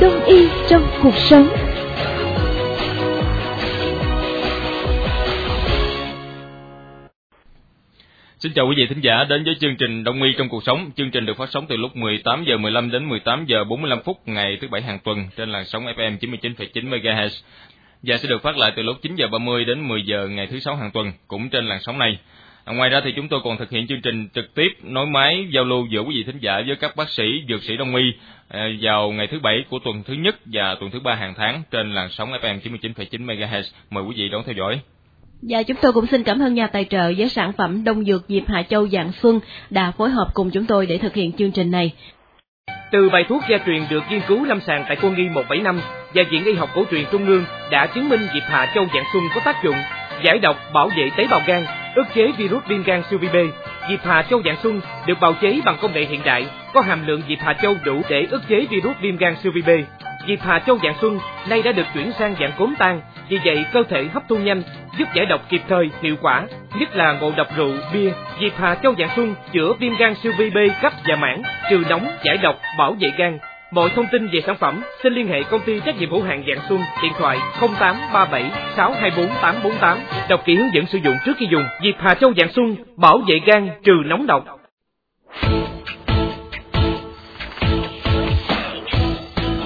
Đông y trong cuộc sống Xin chào quý vị thính giả đến với chương trình Đông y trong cuộc sống. Chương trình được phát sóng từ lúc 18 giờ 15 đến 18 giờ 45 phút ngày thứ bảy hàng tuần trên làn sóng FM 99,9 MHz và sẽ được phát lại từ lúc 9 giờ 30 đến 10 giờ ngày thứ sáu hàng tuần cũng trên làn sóng này. À, ngoài ra thì chúng tôi còn thực hiện chương trình trực tiếp nối máy giao lưu giữa quý vị thính giả với các bác sĩ, dược sĩ đông y à, vào ngày thứ bảy của tuần thứ nhất và tuần thứ ba hàng tháng trên làn sóng FM 99,9 MHz. Mời quý vị đón theo dõi. Và chúng tôi cũng xin cảm ơn nhà tài trợ với sản phẩm Đông Dược Diệp Hạ Châu Dạng Xuân đã phối hợp cùng chúng tôi để thực hiện chương trình này. Từ bài thuốc gia truyền được nghiên cứu lâm sàng tại quân y 175 và Viện Y học cổ truyền Trung ương đã chứng minh Diệp Hạ Châu Dạng Xuân có tác dụng giải độc, bảo vệ tế bào gan, ức chế virus viêm gan siêu vi B. Diệp Hà Châu dạng xuân được bào chế bằng công nghệ hiện đại, có hàm lượng Diệp Hà Châu đủ để ức chế virus viêm gan siêu vi B. Diệp Hà Châu dạng xuân nay đã được chuyển sang dạng cốm tan, vì vậy cơ thể hấp thu nhanh, giúp giải độc kịp thời, hiệu quả, nhất là ngộ độc rượu, bia. Diệp Hà Châu dạng xuân chữa viêm gan siêu vi B cấp và mãn, trừ nóng, giải độc, bảo vệ gan, Mọi thông tin về sản phẩm xin liên hệ công ty trách nhiệm hữu hạn Dạng Xuân, điện thoại 0837 624 848. Đọc kỹ hướng dẫn sử dụng trước khi dùng. Diệp Hà Châu Dạng Xuân bảo vệ gan trừ nóng độc.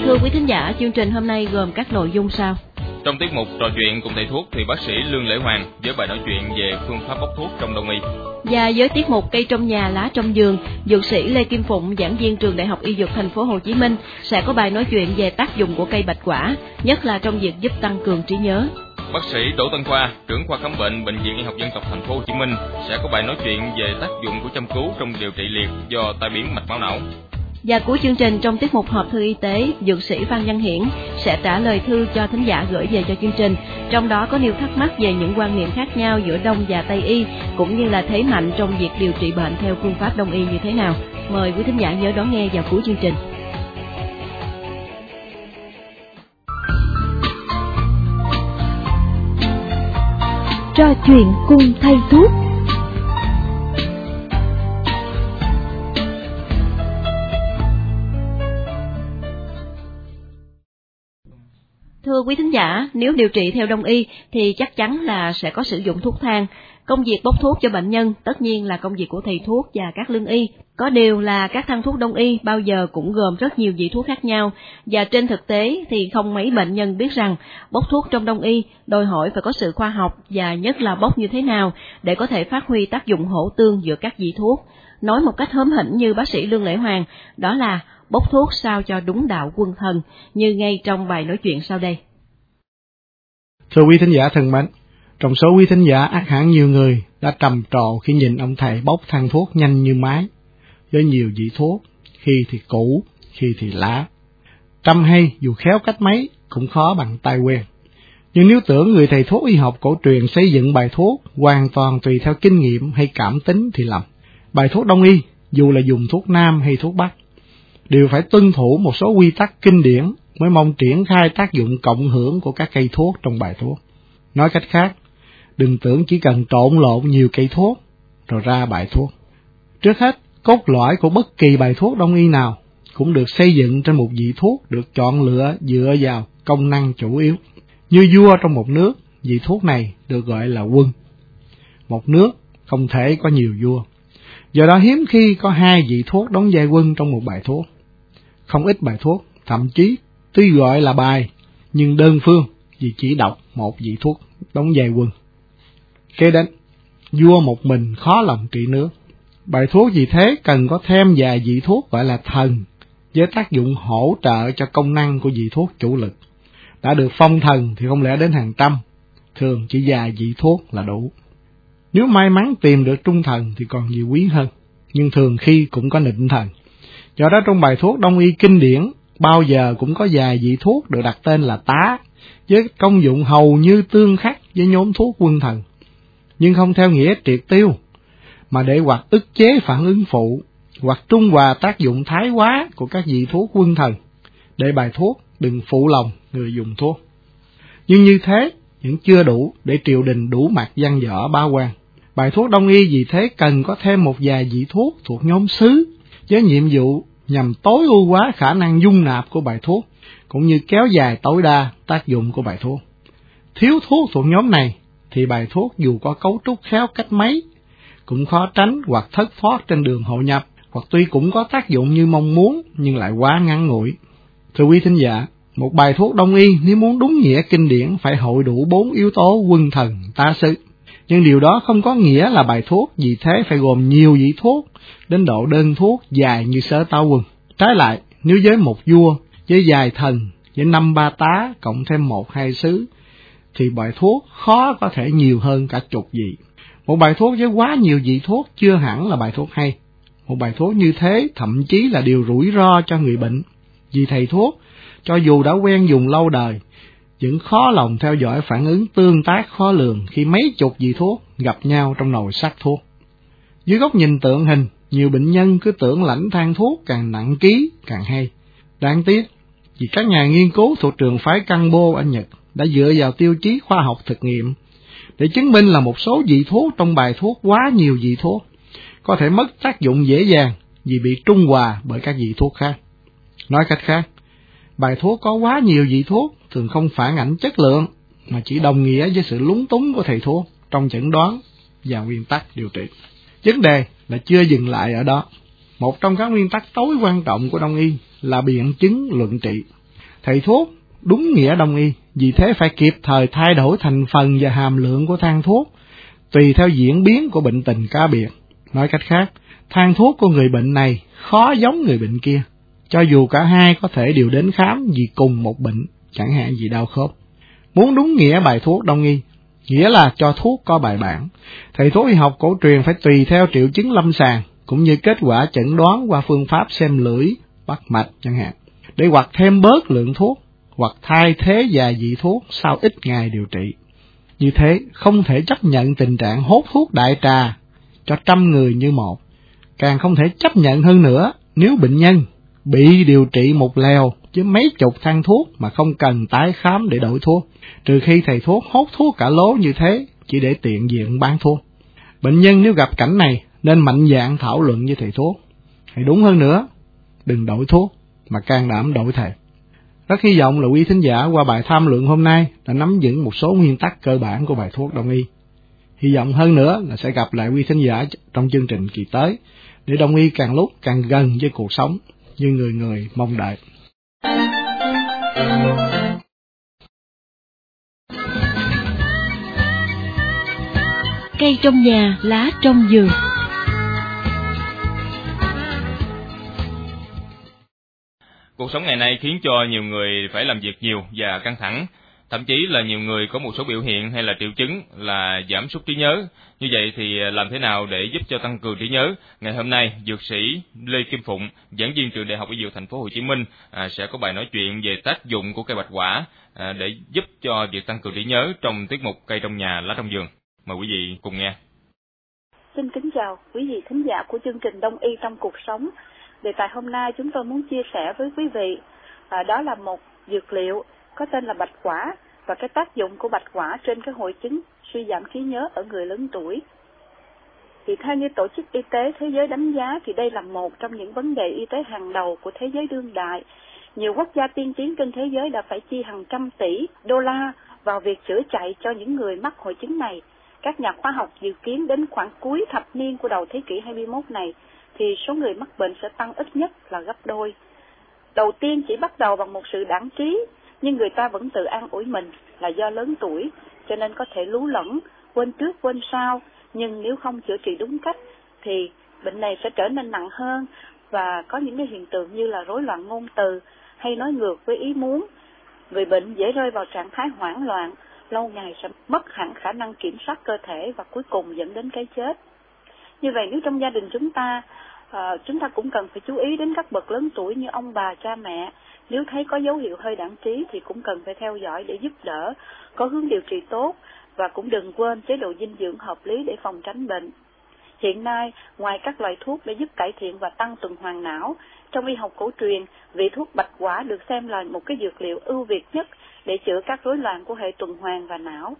Thưa quý thính giả, chương trình hôm nay gồm các nội dung sau. Trong tiết mục trò chuyện cùng thầy thuốc thì bác sĩ Lương Lễ Hoàng với bài nói chuyện về phương pháp bốc thuốc trong đông y. Và với tiết mục cây trong nhà lá trong giường, dược sĩ Lê Kim Phụng, giảng viên trường Đại học Y Dược Thành phố Hồ Chí Minh sẽ có bài nói chuyện về tác dụng của cây bạch quả, nhất là trong việc giúp tăng cường trí nhớ. Bác sĩ Đỗ Tân Khoa, trưởng khoa khám bệnh bệnh viện Y học dân tộc Thành phố Hồ Chí Minh sẽ có bài nói chuyện về tác dụng của châm cứu trong điều trị liệt do tai biến mạch máu não. Và cuối chương trình trong tiết mục họp thư y tế, dược sĩ Phan Văn Hiển sẽ trả lời thư cho thính giả gửi về cho chương trình. Trong đó có nhiều thắc mắc về những quan niệm khác nhau giữa Đông và Tây y, cũng như là thế mạnh trong việc điều trị bệnh theo phương pháp Đông y như thế nào. Mời quý thính giả nhớ đón nghe vào cuối chương trình. Trò chuyện cùng thầy thuốc Thưa quý thính giả, nếu điều trị theo đông y thì chắc chắn là sẽ có sử dụng thuốc thang. Công việc bốc thuốc cho bệnh nhân tất nhiên là công việc của thầy thuốc và các lương y. Có điều là các thang thuốc đông y bao giờ cũng gồm rất nhiều vị thuốc khác nhau và trên thực tế thì không mấy bệnh nhân biết rằng bốc thuốc trong đông y đòi hỏi phải có sự khoa học và nhất là bốc như thế nào để có thể phát huy tác dụng hỗ tương giữa các vị thuốc. Nói một cách hớm hỉnh như bác sĩ Lương Lễ Hoàng, đó là bốc thuốc sao cho đúng đạo quân thần, như ngay trong bài nói chuyện sau đây. Thưa quý thính giả thân mến, trong số quý thính giả ác hẳn nhiều người đã trầm trồ khi nhìn ông thầy bốc thang thuốc nhanh như máy, với nhiều vị thuốc, khi thì cũ, khi thì lá. Trăm hay dù khéo cách mấy cũng khó bằng tay quen. Nhưng nếu tưởng người thầy thuốc y học cổ truyền xây dựng bài thuốc hoàn toàn tùy theo kinh nghiệm hay cảm tính thì lầm. Bài thuốc đông y, dù là dùng thuốc nam hay thuốc bắc, đều phải tuân thủ một số quy tắc kinh điển mới mong triển khai tác dụng cộng hưởng của các cây thuốc trong bài thuốc. Nói cách khác, đừng tưởng chỉ cần trộn lộn nhiều cây thuốc rồi ra bài thuốc. Trước hết, cốt lõi của bất kỳ bài thuốc đông y nào cũng được xây dựng trên một vị thuốc được chọn lựa dựa vào công năng chủ yếu. Như vua trong một nước, vị thuốc này được gọi là quân. Một nước không thể có nhiều vua. Do đó hiếm khi có hai vị thuốc đóng vai quân trong một bài thuốc. Không ít bài thuốc, thậm chí tuy gọi là bài, nhưng đơn phương vì chỉ đọc một vị thuốc đóng dày quân. Kế đến, vua một mình khó lòng trị nước. Bài thuốc vì thế cần có thêm vài vị thuốc gọi là thần, với tác dụng hỗ trợ cho công năng của vị thuốc chủ lực. Đã được phong thần thì không lẽ đến hàng trăm, thường chỉ vài vị thuốc là đủ. Nếu may mắn tìm được trung thần thì còn nhiều quý hơn, nhưng thường khi cũng có nịnh thần. Do đó trong bài thuốc đông y kinh điển, bao giờ cũng có vài vị thuốc được đặt tên là tá, với công dụng hầu như tương khắc với nhóm thuốc quân thần, nhưng không theo nghĩa triệt tiêu, mà để hoặc ức chế phản ứng phụ, hoặc trung hòa tác dụng thái quá của các vị thuốc quân thần, để bài thuốc đừng phụ lòng người dùng thuốc. Nhưng như thế vẫn chưa đủ để triều đình đủ mặt văn võ ba quan. Bài thuốc đông y vì thế cần có thêm một vài vị thuốc thuộc nhóm sứ với nhiệm vụ nhằm tối ưu hóa khả năng dung nạp của bài thuốc, cũng như kéo dài tối đa tác dụng của bài thuốc. Thiếu thuốc thuộc nhóm này thì bài thuốc dù có cấu trúc khéo cách mấy cũng khó tránh hoặc thất thoát trên đường hội nhập, hoặc tuy cũng có tác dụng như mong muốn nhưng lại quá ngắn ngủi. Thưa quý thính giả, một bài thuốc đông y nếu muốn đúng nghĩa kinh điển phải hội đủ bốn yếu tố quân thần ta sự. Nhưng điều đó không có nghĩa là bài thuốc vì thế phải gồm nhiều vị thuốc, đến độ đơn thuốc dài như sớ tao quần. Trái lại, nếu với một vua, với vài thần, với năm ba tá, cộng thêm một hai sứ, thì bài thuốc khó có thể nhiều hơn cả chục vị. Một bài thuốc với quá nhiều vị thuốc chưa hẳn là bài thuốc hay. Một bài thuốc như thế thậm chí là điều rủi ro cho người bệnh. Vì thầy thuốc, cho dù đã quen dùng lâu đời, vẫn khó lòng theo dõi phản ứng tương tác khó lường khi mấy chục vị thuốc gặp nhau trong nồi sắc thuốc. Dưới góc nhìn tượng hình, nhiều bệnh nhân cứ tưởng lãnh thang thuốc càng nặng ký càng hay. Đáng tiếc, vì các nhà nghiên cứu thuộc trường phái Canbo ở Nhật đã dựa vào tiêu chí khoa học thực nghiệm để chứng minh là một số vị thuốc trong bài thuốc quá nhiều vị thuốc có thể mất tác dụng dễ dàng vì bị trung hòa bởi các vị thuốc khác. Nói cách khác, bài thuốc có quá nhiều vị thuốc thường không phản ảnh chất lượng mà chỉ đồng nghĩa với sự lúng túng của thầy thuốc trong chẩn đoán và nguyên tắc điều trị. Vấn đề là chưa dừng lại ở đó. Một trong các nguyên tắc tối quan trọng của đông y là biện chứng luận trị. Thầy thuốc đúng nghĩa đông y, vì thế phải kịp thời thay đổi thành phần và hàm lượng của thang thuốc, tùy theo diễn biến của bệnh tình cá biệt. Nói cách khác, thang thuốc của người bệnh này khó giống người bệnh kia, cho dù cả hai có thể đều đến khám vì cùng một bệnh, chẳng hạn gì đau khớp. Muốn đúng nghĩa bài thuốc đông y, nghĩa là cho thuốc có bài bản. Thầy thuốc y học cổ truyền phải tùy theo triệu chứng lâm sàng, cũng như kết quả chẩn đoán qua phương pháp xem lưỡi, bắt mạch chẳng hạn, để hoặc thêm bớt lượng thuốc hoặc thay thế và dị thuốc sau ít ngày điều trị. Như thế, không thể chấp nhận tình trạng hốt thuốc đại trà cho trăm người như một. Càng không thể chấp nhận hơn nữa nếu bệnh nhân bị điều trị một lèo với mấy chục thang thuốc mà không cần tái khám để đổi thuốc, trừ khi thầy thuốc hốt thuốc cả lố như thế chỉ để tiện diện bán thuốc. Bệnh nhân nếu gặp cảnh này nên mạnh dạn thảo luận với thầy thuốc. Hay đúng hơn nữa, đừng đổi thuốc mà can đảm đổi thầy. Rất hy vọng là quý thính giả qua bài tham luận hôm nay đã nắm vững một số nguyên tắc cơ bản của bài thuốc đông y. Hy vọng hơn nữa là sẽ gặp lại quý thính giả trong chương trình kỳ tới để đông y càng lúc càng gần với cuộc sống như người người mong đợi. Cây trong nhà, lá trong giường. Cuộc sống ngày nay khiến cho nhiều người phải làm việc nhiều và căng thẳng, thậm chí là nhiều người có một số biểu hiện hay là triệu chứng là giảm sút trí nhớ. Như vậy thì à, làm thế nào để giúp cho tăng cường trí nhớ? Ngày hôm nay, dược sĩ Lê Kim Phụng, giảng viên trường Đại học Y Dược Thành phố Hồ Chí Minh à, sẽ có bài nói chuyện về tác dụng của cây bạch quả à, để giúp cho việc tăng cường trí nhớ trong tiết mục cây trong nhà lá trong giường. Mời quý vị cùng nghe. Xin kính chào quý vị thính giả của chương trình Đông y trong cuộc sống. Đề tài hôm nay chúng tôi muốn chia sẻ với quý vị à, đó là một dược liệu có tên là bạch quả và cái tác dụng của bạch quả trên cái hội chứng suy giảm trí nhớ ở người lớn tuổi. Thì theo như Tổ chức Y tế Thế giới đánh giá thì đây là một trong những vấn đề y tế hàng đầu của thế giới đương đại. Nhiều quốc gia tiên tiến trên thế giới đã phải chi hàng trăm tỷ đô la vào việc chữa chạy cho những người mắc hội chứng này. Các nhà khoa học dự kiến đến khoảng cuối thập niên của đầu thế kỷ 21 này thì số người mắc bệnh sẽ tăng ít nhất là gấp đôi. Đầu tiên chỉ bắt đầu bằng một sự đảng trí, nhưng người ta vẫn tự an ủi mình là do lớn tuổi, cho nên có thể lú lẫn, quên trước quên sau, nhưng nếu không chữa trị đúng cách thì bệnh này sẽ trở nên nặng hơn và có những cái hiện tượng như là rối loạn ngôn từ hay nói ngược với ý muốn. Người bệnh dễ rơi vào trạng thái hoảng loạn, lâu ngày sẽ mất hẳn khả năng kiểm soát cơ thể và cuối cùng dẫn đến cái chết. Như vậy nếu trong gia đình chúng ta ờ, chúng ta cũng cần phải chú ý đến các bậc lớn tuổi như ông bà cha mẹ nếu thấy có dấu hiệu hơi đẳng trí thì cũng cần phải theo dõi để giúp đỡ có hướng điều trị tốt và cũng đừng quên chế độ dinh dưỡng hợp lý để phòng tránh bệnh. Hiện nay ngoài các loại thuốc để giúp cải thiện và tăng tuần hoàn não trong y học cổ truyền vị thuốc bạch quả được xem là một cái dược liệu ưu việt nhất để chữa các rối loạn của hệ tuần hoàn và não.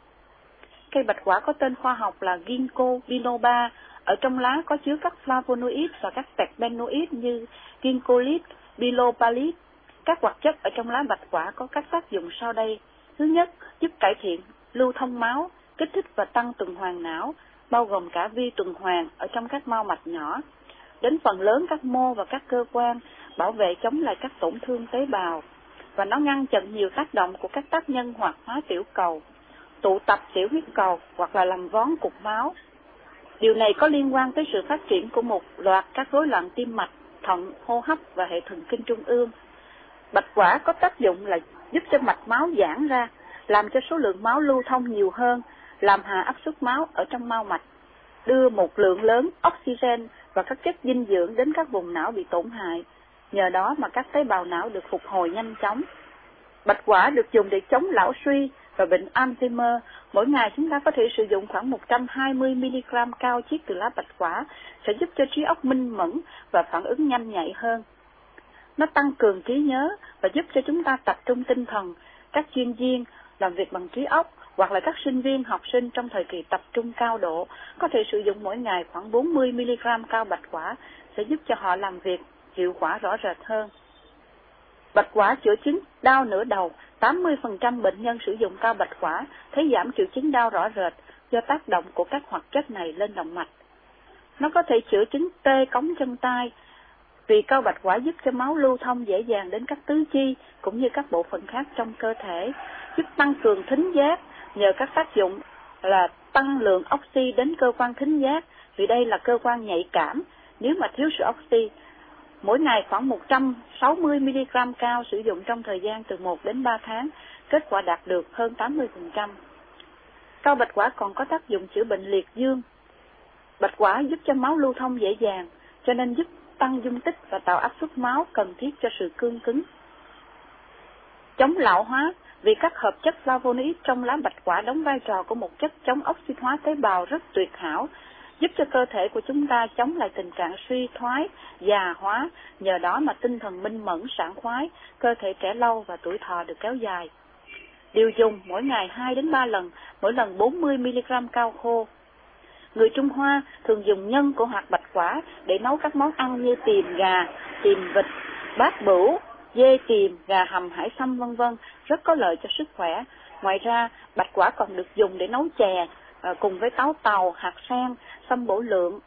Cây bạch quả có tên khoa học là ginkgo biloba ở trong lá có chứa các flavonoid và các terpenoid như ginkolit, bilobalit, các hoạt chất ở trong lá bạch quả có các tác dụng sau đây. Thứ nhất, giúp cải thiện lưu thông máu, kích thích và tăng tuần hoàn não, bao gồm cả vi tuần hoàn ở trong các mao mạch nhỏ, đến phần lớn các mô và các cơ quan, bảo vệ chống lại các tổn thương tế bào, và nó ngăn chặn nhiều tác động của các tác nhân hoạt hóa tiểu cầu, tụ tập tiểu huyết cầu hoặc là làm vón cục máu. Điều này có liên quan tới sự phát triển của một loạt các rối loạn tim mạch, thận, hô hấp và hệ thần kinh trung ương. Bạch quả có tác dụng là giúp cho mạch máu giãn ra, làm cho số lượng máu lưu thông nhiều hơn, làm hạ áp suất máu ở trong mao mạch, đưa một lượng lớn oxygen và các chất dinh dưỡng đến các vùng não bị tổn hại. Nhờ đó mà các tế bào não được phục hồi nhanh chóng. Bạch quả được dùng để chống lão suy và bệnh Alzheimer. Mỗi ngày chúng ta có thể sử dụng khoảng 120mg cao chiết từ lá bạch quả sẽ giúp cho trí óc minh mẫn và phản ứng nhanh nhạy hơn. Nó tăng cường trí nhớ và giúp cho chúng ta tập trung tinh thần. Các chuyên viên làm việc bằng trí óc hoặc là các sinh viên học sinh trong thời kỳ tập trung cao độ có thể sử dụng mỗi ngày khoảng 40mg cao bạch quả sẽ giúp cho họ làm việc hiệu quả rõ rệt hơn. Bạch quả chữa chứng đau nửa đầu, 80% bệnh nhân sử dụng cao bạch quả thấy giảm triệu chứng đau rõ rệt do tác động của các hoạt chất này lên động mạch. Nó có thể chữa chứng tê cống chân tay, vì cao bạch quả giúp cho máu lưu thông dễ dàng đến các tứ chi cũng như các bộ phận khác trong cơ thể, giúp tăng cường thính giác nhờ các tác dụng là tăng lượng oxy đến cơ quan thính giác vì đây là cơ quan nhạy cảm. Nếu mà thiếu sự oxy, mỗi ngày khoảng 160mg cao sử dụng trong thời gian từ 1 đến 3 tháng, kết quả đạt được hơn 80%. Cao bạch quả còn có tác dụng chữa bệnh liệt dương. Bạch quả giúp cho máu lưu thông dễ dàng, cho nên giúp tăng dung tích và tạo áp suất máu cần thiết cho sự cương cứng. Chống lão hóa, vì các hợp chất flavonoid trong lá bạch quả đóng vai trò của một chất chống oxy hóa tế bào rất tuyệt hảo, giúp cho cơ thể của chúng ta chống lại tình trạng suy thoái, già hóa, nhờ đó mà tinh thần minh mẫn, sảng khoái, cơ thể trẻ lâu và tuổi thọ được kéo dài. Điều dùng mỗi ngày 2 đến 3 lần, mỗi lần 40mg cao khô. Người Trung Hoa thường dùng nhân của hạt bạch quả để nấu các món ăn như tiềm gà, tiềm vịt, bát bửu, dê tiềm, gà hầm, hải sâm vân vân rất có lợi cho sức khỏe. Ngoài ra, bạch quả còn được dùng để nấu chè à, cùng với táo tàu, hạt sen, sâm bổ lượng.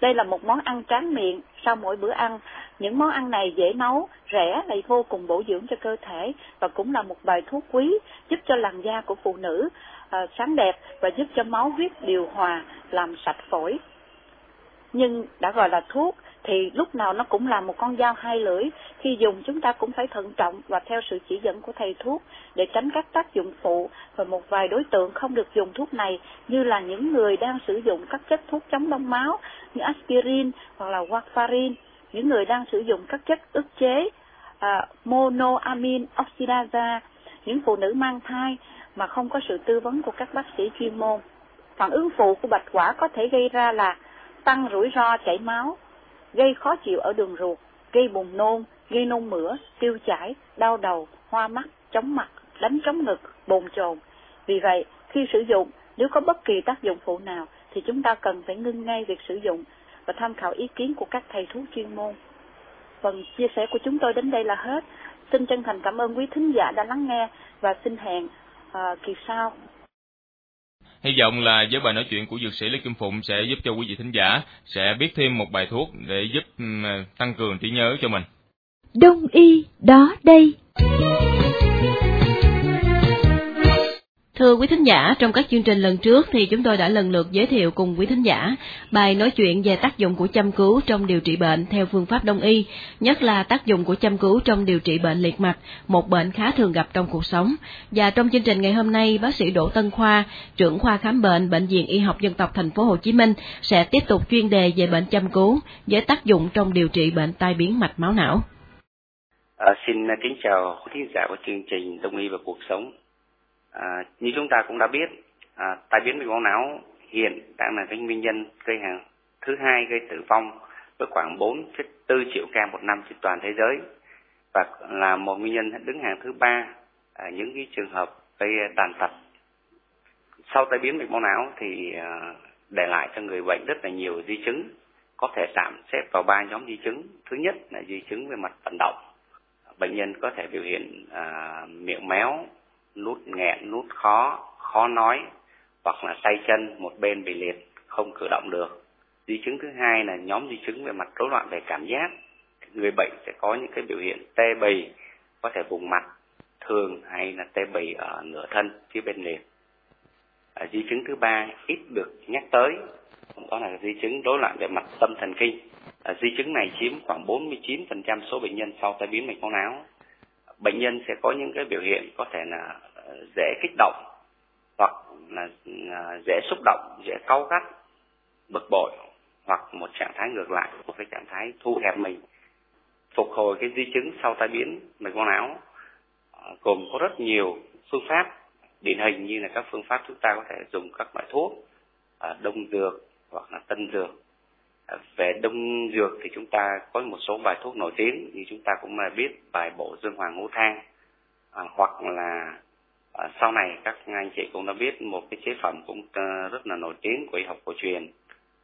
Đây là một món ăn tráng miệng sau mỗi bữa ăn. Những món ăn này dễ nấu, rẻ lại vô cùng bổ dưỡng cho cơ thể và cũng là một bài thuốc quý giúp cho làn da của phụ nữ à, sáng đẹp và giúp cho máu huyết điều hòa, làm sạch phổi. Nhưng đã gọi là thuốc thì lúc nào nó cũng là một con dao hai lưỡi. Khi dùng chúng ta cũng phải thận trọng và theo sự chỉ dẫn của thầy thuốc để tránh các tác dụng phụ và một vài đối tượng không được dùng thuốc này như là những người đang sử dụng các chất thuốc chống đông máu như aspirin hoặc là warfarin, những người đang sử dụng các chất ức chế uh, monoamine oxidase, những phụ nữ mang thai mà không có sự tư vấn của các bác sĩ chuyên môn. Phản ứng phụ của bạch quả có thể gây ra là tăng rủi ro chảy máu, gây khó chịu ở đường ruột, gây buồn nôn, gây nôn mửa, tiêu chảy, đau đầu, hoa mắt, chóng mặt, đánh trống ngực, bồn chồn. Vì vậy, khi sử dụng, nếu có bất kỳ tác dụng phụ nào, thì chúng ta cần phải ngưng ngay việc sử dụng và tham khảo ý kiến của các thầy thuốc chuyên môn. Phần chia sẻ của chúng tôi đến đây là hết. Xin chân thành cảm ơn quý thính giả đã lắng nghe và xin hẹn uh, kỳ sau. Hy vọng là với bài nói chuyện của dược sĩ Lý Kim Phụng sẽ giúp cho quý vị thính giả sẽ biết thêm một bài thuốc để giúp tăng cường trí nhớ cho mình. Đông y đó đây. Thưa quý thính giả, trong các chương trình lần trước thì chúng tôi đã lần lượt giới thiệu cùng quý thính giả bài nói chuyện về tác dụng của chăm cứu trong điều trị bệnh theo phương pháp đông y, nhất là tác dụng của chăm cứu trong điều trị bệnh liệt mạch một bệnh khá thường gặp trong cuộc sống. Và trong chương trình ngày hôm nay, bác sĩ Đỗ Tân Khoa, trưởng khoa khám bệnh bệnh viện Y học dân tộc thành phố Hồ Chí Minh sẽ tiếp tục chuyên đề về bệnh chăm cứu với tác dụng trong điều trị bệnh tai biến mạch máu não. À, xin kính chào quý thính giả của chương trình Đông y và cuộc sống. À, như chúng ta cũng đã biết, à, tai biến mạch máu não hiện đang là cái nguyên nhân gây hàng thứ hai gây tử vong với khoảng 4,4 triệu ca một năm trên toàn thế giới và là một nguyên nhân đứng hàng thứ ba à, những cái trường hợp gây tàn tật. Sau tai biến mạch máu não thì à, để lại cho người bệnh rất là nhiều di chứng có thể tạm xếp vào ba nhóm di chứng. Thứ nhất là di chứng về mặt vận động. Bệnh nhân có thể biểu hiện à, miệng méo, nút nghẹn, nút khó, khó nói hoặc là tay chân một bên bị liệt, không cử động được. Di chứng thứ hai là nhóm di chứng về mặt rối loạn về cảm giác. Người bệnh sẽ có những cái biểu hiện tê bì, có thể vùng mặt thường hay là tê bì ở nửa thân phía bên liệt. À, di chứng thứ ba ít được nhắc tới đó là di chứng rối loạn về mặt tâm thần kinh. À, di chứng này chiếm khoảng 49% số bệnh nhân sau tai biến mạch máu não. Bệnh nhân sẽ có những cái biểu hiện có thể là ờ, dễ kích động hoặc là ờ, dễ xúc động, dễ cáu gắt, bực bội hoặc một trạng thái ngược lại, của cái trạng thái thu hẹp mình. Phục hồi cái di chứng sau tai biến mạch máu não ờ, gồm có rất nhiều phương pháp điển hình như là các phương pháp chúng ta có thể dùng các loại thuốc đông dược hoặc là tân dược về đông dược thì chúng ta có một số bài thuốc nổi tiếng như chúng ta cũng là biết bài bộ dương hoàng ngũ thang. À, hoặc là à, sau này các anh chị cũng đã biết một cái chế phẩm cũng à, rất là nổi tiếng của y học cổ truyền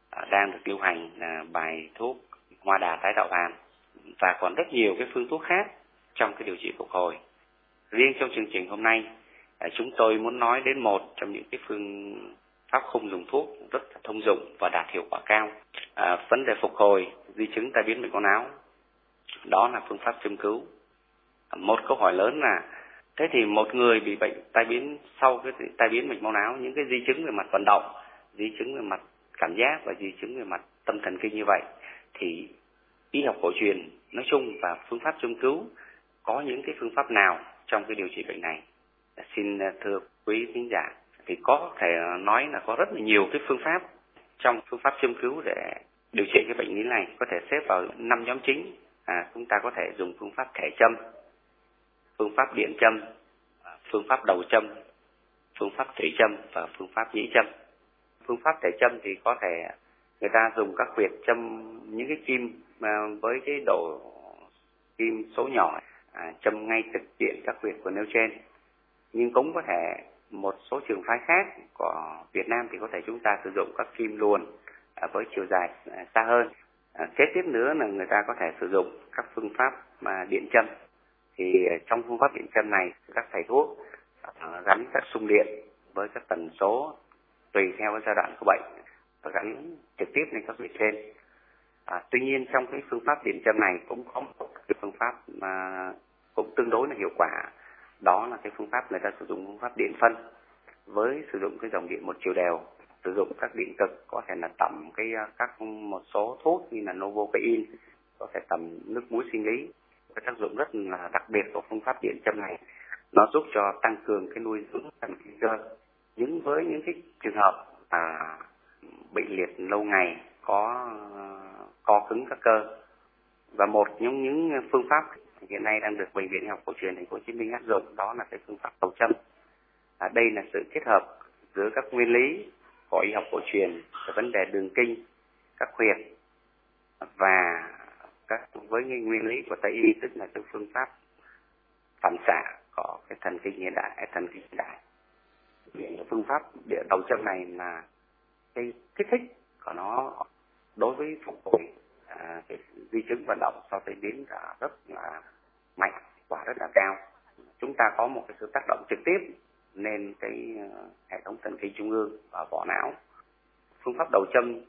à, đang được lưu hành là bài thuốc hoa đà tái tạo hàn và còn rất nhiều cái phương thuốc khác trong cái điều trị phục hồi. Riêng trong chương trình hôm nay à, chúng tôi muốn nói đến một trong những cái phương pháp không dùng thuốc rất là thông dụng và đạt hiệu quả cao. À, vấn đề phục hồi di chứng tai biến mạch máu não đó là phương pháp châm cứu. À, một câu hỏi lớn là thế thì một người bị bệnh tai biến sau cái tai biến mạch máu não những cái di chứng về mặt vận động, di chứng về mặt cảm giác và di chứng về mặt tâm thần kinh như vậy thì y học cổ truyền nói chung và phương pháp châm cứu có những cái phương pháp nào trong cái điều trị bệnh này? Xin à, thưa quý khán giả thì có thể nói là có rất là nhiều cái phương pháp. Trong phương pháp châm cứu để điều trị cái bệnh lý này có thể xếp vào năm nhóm chính. À, chúng ta có thể dùng phương pháp thể châm phương pháp điện châm à, phương pháp đầu châm phương pháp thủy châm và phương pháp nhĩ châm. Phương pháp thể châm thì có thể người ta dùng các huyệt châm những cái kim à, với cái độ kim số nhỏ à, châm ngay thực hiện các huyệt của nêu trên. Nhưng cũng có thể một số trường phái khác của Việt Nam thì có thể chúng ta sử dụng các kim luồn à, với chiều dài à, xa hơn. À, kế tiếp nữa là người ta có thể sử dụng các phương pháp mà điện châm. Thì trong phương pháp điện châm này các thầy thuốc gắn các xung điện với các tần số tùy theo cái giai đoạn của bệnh và gắn trực tiếp lên các vị trên. À, tuy nhiên trong cái phương pháp điện châm này cũng có một cái phương pháp mà cũng tương đối là hiệu quả đó là cái phương pháp người ta sử dụng phương pháp điện phân. Với sử dụng cái dòng điện một chiều đều sử dụng các điện cực có thể là tẩm cái à, các một số thuốc như là novocaine có thể tẩm nước muối sinh lý. Cái tác dụng rất là đặc biệt của phương pháp điện châm này. Nó giúp cho tăng cường cái nuôi dưỡng thần kinh cơ. Những với những cái trường hợp à, bị liệt lâu ngày có à, co cứng các cơ. Và một trong những phương pháp hiện nay đang được bệnh viện y học cổ truyền thành phố Hồ Chí Minh áp dụng đó là cái phương pháp cầu châm. À, đây là sự kết hợp giữa các nguyên lý của y học cổ truyền về vấn đề đường kinh, các huyệt và các với cái nguyên lý của Tây y tức là cái phương pháp phản xạ của cái thần kinh hiện đại, thần kinh hiện đại. Phương pháp địa đầu châm này là cái kích thích của nó đối với phục hồi à, cái di chứng vận động sau tai biến là rất là mạnh quả rất là cao. Chúng ta có một cái sự tác động trực tiếp lên cái ờ, hệ thống thần kinh trung ương và vỏ não. Phương pháp đầu châm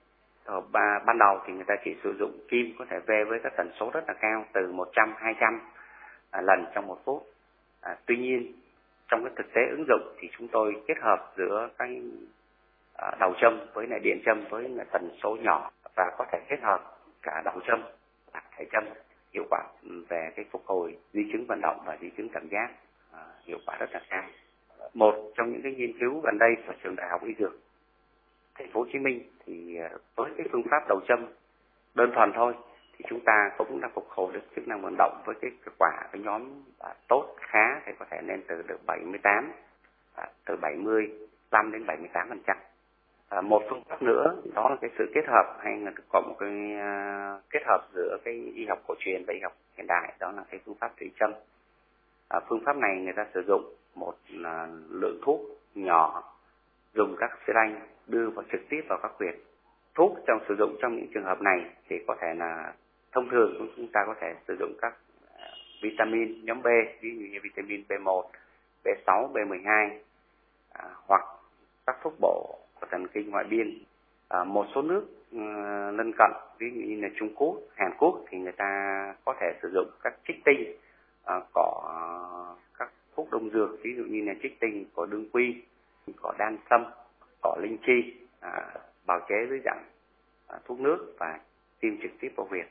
ờ, ở ban đầu thì người ta chỉ sử dụng kim có thể về với các tần số rất là cao từ 100 200 à, lần trong một phút. À, tuy nhiên trong cái thực tế ứng dụng thì chúng tôi kết hợp giữa cái à, đầu châm với lại điện châm với tần số nhỏ và có thể kết hợp cả đầu châm và thể châm hiệu quả về cái phục hồi di chứng vận động và di chứng cảm giác à, hiệu quả rất là cao. Một trong những cái nghiên cứu gần đây của trường đại học y dược thành phố Hồ Chí Minh thì à, với cái phương pháp đầu châm đơn thuần thôi thì chúng ta cũng đã phục hồi được chức năng vận động với cái kết quả cái nhóm à, tốt khá thì có thể lên từ được 78 à, từ 75 đến 78 phần trăm à, một phương pháp nữa đó là cái sự kết hợp hay là có một cái uh, kết hợp giữa cái y học cổ truyền và y học hiện đại đó là cái phương pháp thủy châm. À, phương pháp này người ta sử dụng một uh, lượng thuốc nhỏ dùng các xi lanh đưa vào trực tiếp vào các huyệt thuốc trong sử dụng trong những trường hợp này thì có thể là thông thường chúng ta có thể sử dụng các à, vitamin nhóm B ví dụ như vitamin B1, B6, B12 à, hoặc các thuốc bổ của thần kinh ngoại biên à, một số nước ừ, lân cận ví dụ như là Trung Quốc, Hàn Quốc thì người ta có thể sử dụng các trích tinh à, cỏ à, các thuốc đông dược ví dụ như là trích tinh của đương quy, cỏ đan sâm, cỏ linh chi à, bào chế dưới dạng thuốc nước và tiêm trực tiếp vào huyệt.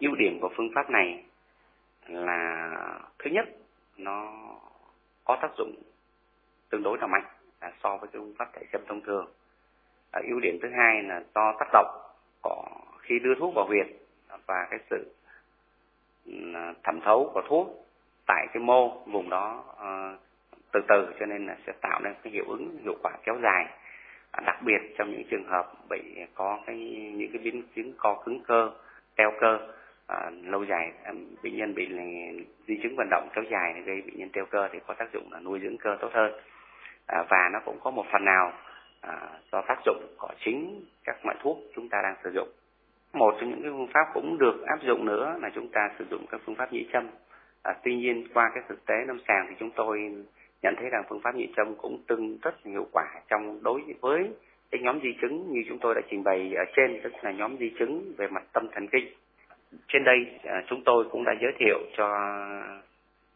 Ưu điểm của phương pháp này là thứ nhất nó có tác dụng tương đối là mạnh là so với cái phương pháp thể châm thông thường. À, ưu điểm thứ hai là do tác động của khi đưa thuốc vào huyệt và cái sự ừ, thẩm thấu của thuốc tại cái mô vùng đó ờ, từ từ cho nên là sẽ tạo nên cái hiệu ứng hiệu quả kéo dài. À, đặc biệt trong những trường hợp bị có cái những cái biến chứng co cứng cơ teo cơ à, lâu dài à, bệnh nhân bị di chứng vận động kéo dài gây bệnh nhân teo cơ thì có tác dụng là nuôi dưỡng cơ tốt hơn à, và nó cũng có một phần nào à, do tác dụng của chính các loại thuốc chúng ta đang sử dụng. Một trong những cái phương pháp cũng được áp dụng nữa là chúng ta sử dụng các phương pháp nhĩ châm. À, tuy nhiên qua cái thực tế lâm sàng thì chúng tôi nhận thấy rằng phương pháp nhĩ châm cũng tương rất hiệu quả trong đối với cái nhóm di chứng như chúng tôi đã trình bày ở trên tức là nhóm di chứng về mặt tâm thần kinh. Trên đây à, chúng tôi cũng đã giới thiệu cho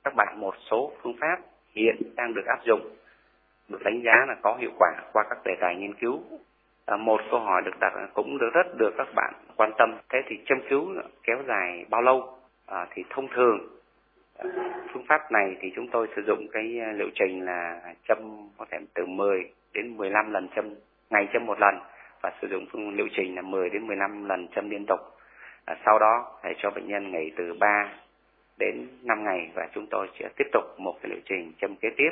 các bạn một số phương pháp hiện đang được áp dụng được đánh giá là có hiệu quả qua các đề tài nghiên cứu. À, một câu hỏi được đặt cũng được rất được các bạn quan tâm. Thế thì châm cứu kéo dài bao lâu? À, thì thông thường à, phương pháp này thì chúng tôi sử dụng cái à, liệu trình là châm có thể từ 10 đến 15 lần châm ngày châm một lần và sử dụng phương liệu trình là 10 đến 15 lần châm liên tục. À, sau đó để cho bệnh nhân nghỉ từ 3 đến 5 ngày và chúng tôi sẽ tiếp tục một cái liệu trình châm kế tiếp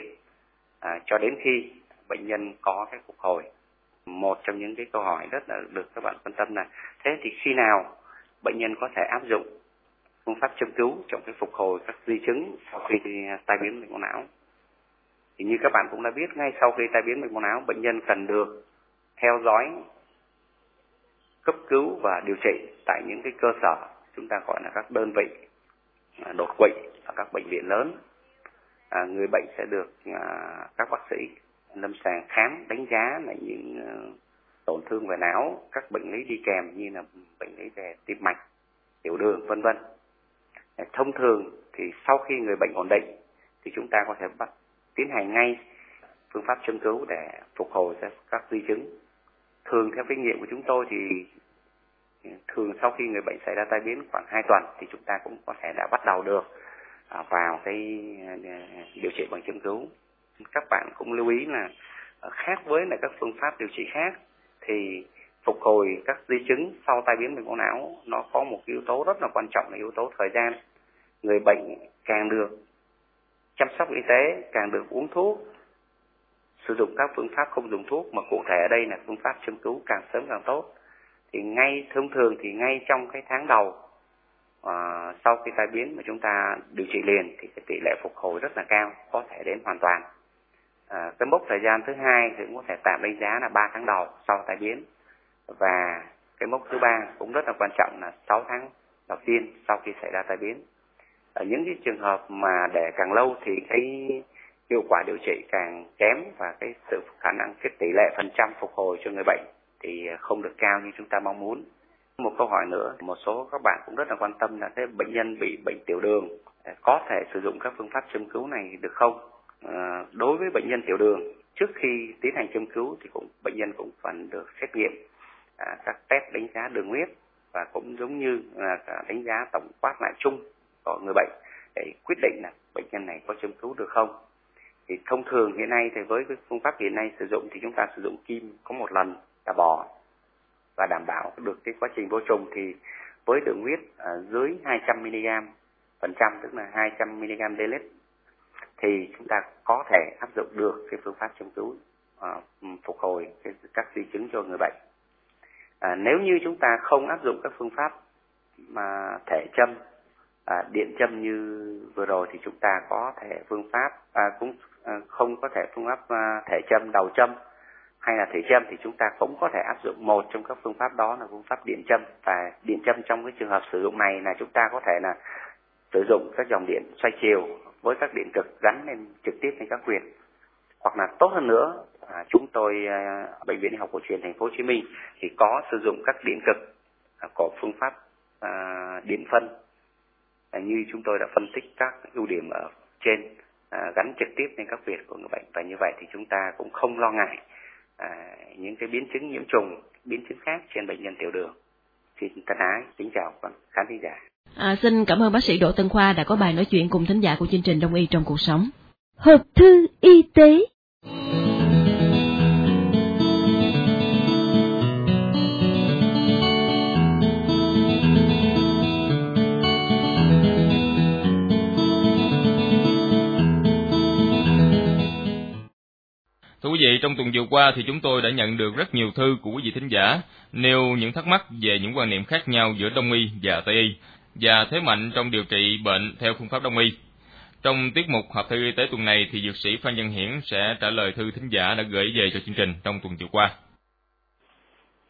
à, cho đến khi bệnh nhân có cái phục hồi một trong những cái câu hỏi rất là được các bạn quan tâm là thế thì khi nào bệnh nhân có thể áp dụng phương pháp châm cứu trong cái phục hồi các di chứng sau khi tai biến mạch máu não? Thì như các bạn cũng đã biết ngay sau khi tai biến mạch máu não bệnh nhân cần được theo dõi cấp cứu và điều trị tại những cái cơ sở chúng ta gọi là các đơn vị à, đột quỵ ở các bệnh viện lớn à, người bệnh sẽ được à, các bác sĩ lâm sàng khám đánh giá là những à, tổn thương về não các bệnh lý đi kèm như là bệnh lý về tim mạch tiểu đường vân vân. À, thông thường thì sau khi người bệnh ổn định thì chúng ta có thể bắt tiến hành ngay phương pháp châm cứu để phục hồi các di chứng. Thường theo kinh nghiệm của chúng tôi thì thường sau khi người bệnh xảy ra tai biến khoảng 2 tuần thì chúng ta cũng có thể đã bắt đầu được. À, vào cái à, à, điều trị bằng châm cứu. Các bạn cũng lưu ý là khác với là các phương pháp điều trị khác, thì phục hồi các di chứng sau tai biến mạch máu não, nó có một yếu tố rất là quan trọng là yếu tố thời gian. Người bệnh càng được chăm sóc y tế, càng được uống thuốc, sử dụng các phương pháp không dùng thuốc, mà cụ thể ở đây là phương pháp châm cứu càng sớm càng tốt. Thì ngay thông thường thì ngay trong cái tháng đầu à, sau khi tai biến mà chúng ta điều trị liền thì cái tỷ lệ phục hồi rất là cao có thể đến hoàn toàn. À, cái mốc thời gian thứ hai thì cũng có thể tạm đánh giá là 3 tháng đầu sau tai biến. Và cái mốc thứ ba cũng rất là quan trọng là 6 tháng đầu tiên sau khi xảy ra tai biến. Ở những cái trường hợp mà để càng lâu thì cái hiệu quả điều trị càng kém và cái sự khả năng cái tỷ lệ phần trăm phục hồi cho người bệnh thì không được cao như chúng ta mong muốn một câu hỏi nữa, một số các bạn cũng rất là quan tâm là thế bệnh nhân bị bệnh tiểu đường à, có thể sử dụng các phương pháp châm cứu này được không? À, đối với bệnh nhân tiểu đường, trước khi tiến hành châm cứu thì cũng bệnh nhân cũng cần được xét nghiệm à, các test đánh giá đường huyết và cũng giống như là đánh giá tổng quát lại chung của người bệnh để quyết định là bệnh nhân này có châm cứu được không. Thì thông thường hiện nay thì với cái phương pháp hiện nay sử dụng thì chúng ta sử dụng kim có một lần là bò và đảm bảo được cái quá trình vô trùng thì với đường huyết à, dưới 200 mg phần trăm tức là 200 mg dl thì chúng ta có thể áp dụng được cái phương pháp chống cứu à, phục hồi cái, các di chứng cho người bệnh. À, nếu như chúng ta không áp dụng các phương pháp mà thể châm à, điện châm như vừa rồi thì chúng ta có thể phương pháp à, cũng à, không có thể phương pháp à, thể châm đầu châm hay là thể châm thì chúng ta cũng có thể áp dụng một trong các phương pháp đó là phương pháp điện châm. Và điện châm trong cái trường hợp sử dụng này là chúng ta có thể là sử dụng các dòng điện xoay chiều với các điện cực gắn lên trực tiếp lên các quyền. Hoặc là tốt hơn nữa à, chúng tôi à, bệnh viện y học cổ truyền thành phố Hồ Chí Minh thì có sử dụng các điện cực à, của phương pháp à, điện phân. À, như chúng tôi đã phân tích các ưu điểm ở trên à, gắn trực tiếp lên các huyệt của người bệnh. Và như vậy thì chúng ta cũng không lo ngại à, những cái biến chứng nhiễm trùng biến chứng khác trên bệnh nhân tiểu đường xin thân ái kính chào khán thính giả À, xin cảm ơn bác sĩ Đỗ Tân Khoa đã có bài nói chuyện cùng thính giả của chương trình Đông y trong cuộc sống. Hộp thư y tế Trong tuần vừa qua thì chúng tôi đã nhận được rất nhiều thư của quý vị thính giả nêu những thắc mắc về những quan niệm khác nhau giữa Đông y và Tây y và thế mạnh trong điều trị bệnh theo phương pháp Đông y. Trong tiết mục họp thư y tế tuần này thì dược sĩ Phan Văn Hiển sẽ trả lời thư thính giả đã gửi về cho chương trình trong tuần vừa qua.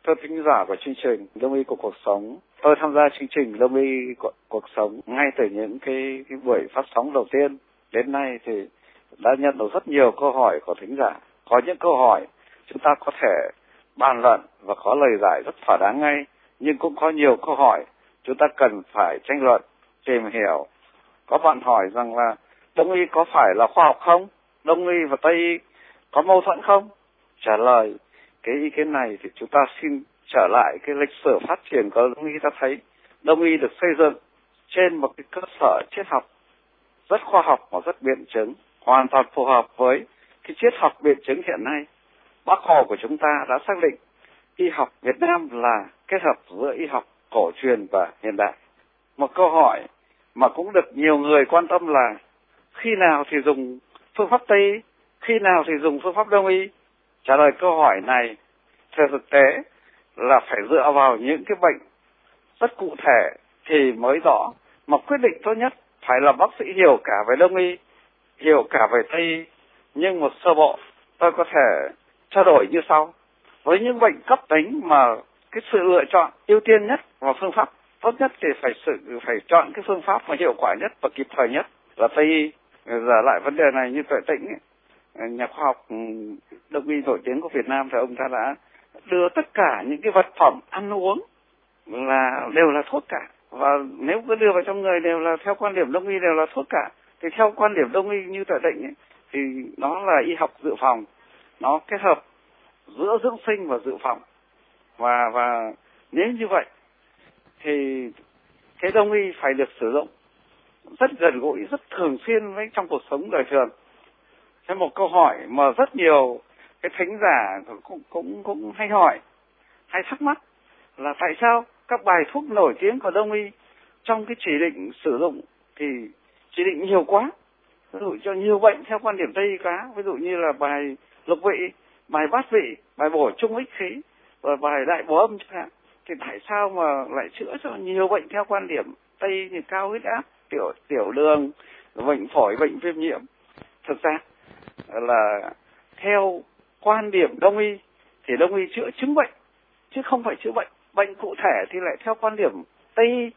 Thưa thính giả của chương trình Đông y của cuộc sống, tôi tham gia chương trình Đông y của cuộc sống ngay từ những cái, cái buổi phát sóng đầu tiên đến nay thì đã nhận được rất nhiều câu hỏi của thính giả. Có những câu hỏi chúng ta có thể bàn luận và có lời giải rất thỏa đáng ngay, nhưng cũng có nhiều câu hỏi chúng ta cần phải tranh luận, tìm hiểu. Có bạn hỏi rằng là Đông y có phải là khoa học không? Đông y và Tây y có mâu thuẫn không? Trả lời cái ý kiến này thì chúng ta xin trở lại cái lịch sử phát triển của Đông y ta thấy Đông y được xây dựng trên một cái cơ sở triết học rất khoa học và rất biện chứng, hoàn toàn phù hợp với cái triết học biện chứng hiện nay. Bác Hồ của chúng ta đã xác định y học Việt Nam là kết hợp giữa y học cổ truyền và hiện đại. Một câu hỏi mà cũng được nhiều người quan tâm là khi nào thì dùng phương pháp Tây, khi nào thì dùng phương pháp Đông y? Trả lời câu hỏi này theo thực tế là phải dựa vào những cái bệnh rất cụ thể thì mới rõ. Mà quyết định tốt nhất phải là bác sĩ hiểu cả về Đông y, hiểu cả về Tây y. Nhưng một sơ bộ tôi có thể trao đổi như sau. Với những bệnh cấp tính mà cái sự lựa chọn ưu tiên nhất và phương pháp tốt nhất thì phải sự phải chọn cái phương pháp mà hiệu quả nhất và kịp thời nhất. Là tây y giờ lại vấn đề này như tuệ tĩnh ấy, nhà khoa học ừ, đông y nổi tiếng của Việt Nam thì ông ta đã đưa tất cả những cái vật phẩm ăn uống là đều là thuốc cả. Và nếu cứ đưa vào trong người đều là theo quan điểm đông y đều là thuốc cả. Thì theo quan điểm đông y như tuệ tĩnh ấy, thì nó là y học dự phòng. Nó kết hợp giữa dưỡng sinh và dự phòng. Và và nếu như vậy, thì cái đông y phải được sử dụng rất gần gũi, rất thường xuyên với trong cuộc sống đời thường. Thế một câu hỏi mà rất nhiều cái thánh giả cũng cũng cũng hay hỏi, hay thắc mắc là tại sao các bài thuốc nổi tiếng của đông y trong cái chỉ định sử dụng thì chỉ định nhiều quá? Ví dụ cho nhiều bệnh theo quan điểm tây y cá, ví dụ như là bài lục vị, bài bát vị, bài bổ trung ích khí và bài đại bổ âm chẳng hạn. Thì tại sao mà lại chữa cho nhiều bệnh theo quan điểm tây như cao huyết áp, tiểu tiểu đường, bệnh phổi, bệnh viêm nhiễm? Thực ra là theo quan điểm đông y thì đông y chữa chứng bệnh, chứ không phải chữa bệnh. Bệnh cụ thể thì lại theo quan điểm tây y.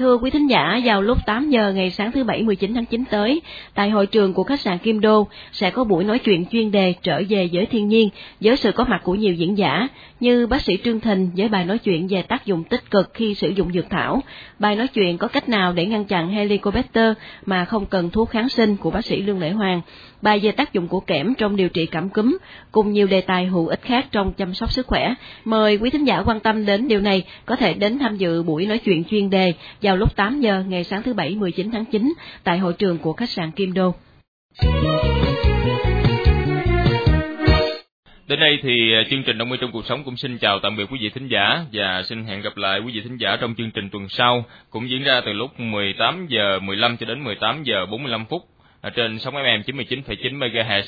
Thưa quý thính giả, vào lúc 8 giờ ngày sáng thứ Bảy 19 tháng 9 tới, tại hội trường của khách sạn Kim Đô sẽ có buổi nói chuyện chuyên đề trở về giới thiên nhiên với sự có mặt của nhiều diễn giả như bác sĩ Trương Thình với bài nói chuyện về tác dụng tích cực khi sử dụng dược thảo, bài nói chuyện có cách nào để ngăn chặn Helicobacter mà không cần thuốc kháng sinh của bác sĩ Lương Lễ Hoàng, bài về tác dụng của kẽm trong điều trị cảm cúm, cùng nhiều đề tài hữu ích khác trong chăm sóc sức khỏe. Mời quý thính giả quan tâm đến điều này có thể đến tham dự buổi nói chuyện chuyên đề vào lúc 8 giờ ngày sáng thứ Bảy 19 tháng 9 tại hội trường của khách sạn Kim Đô. Đến đây thì à, chương trình Đông y trong cuộc sống cũng xin chào tạm biệt quý vị thính giả và xin hẹn gặp lại quý vị thính giả trong chương trình tuần sau cũng diễn ra từ lúc 18 giờ 15 cho đến 18 giờ 45 phút ở trên sóng FM 99,9 MHz.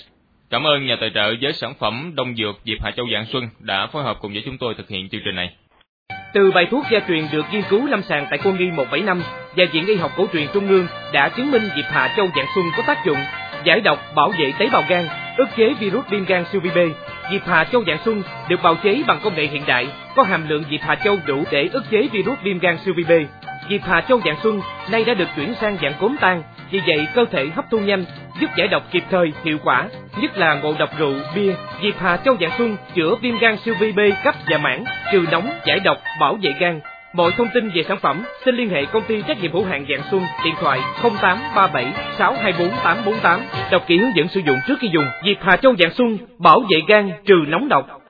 Cảm ơn nhà tài trợ với sản phẩm Đông Dược Diệp Hà Châu Dạng Xuân đã phối hợp cùng với chúng tôi thực hiện chương trình này. Từ bài thuốc gia truyền được nghiên cứu lâm sàng tại Quân y 175 và Viện Y học cổ truyền Trung ương đã chứng minh Diệp Hạ Châu Dạng Xuân có tác dụng giải độc bảo vệ tế bào gan, ức chế virus viêm gan siêu vi B. Diệp Hà Châu dạng xuân được bào chế bằng công nghệ hiện đại, có hàm lượng Diệp Hà Châu đủ để ức chế virus viêm gan siêu vi B. Diệp Hà Châu dạng xuân nay đã được chuyển sang dạng cốm tan, vì vậy cơ thể hấp thu nhanh, giúp giải độc kịp thời, hiệu quả, nhất là ngộ độc rượu, bia. Diệp Hà Châu dạng xuân chữa viêm gan siêu vi B cấp và mãn, trừ nóng, giải độc, bảo vệ gan, Mọi thông tin về sản phẩm xin liên hệ công ty trách nhiệm hữu hạn Dạng Xuân, điện thoại 0837 624 848. Đọc kỹ hướng dẫn sử dụng trước khi dùng. Diệp Hà Châu Dạng Xuân bảo vệ gan trừ nóng độc.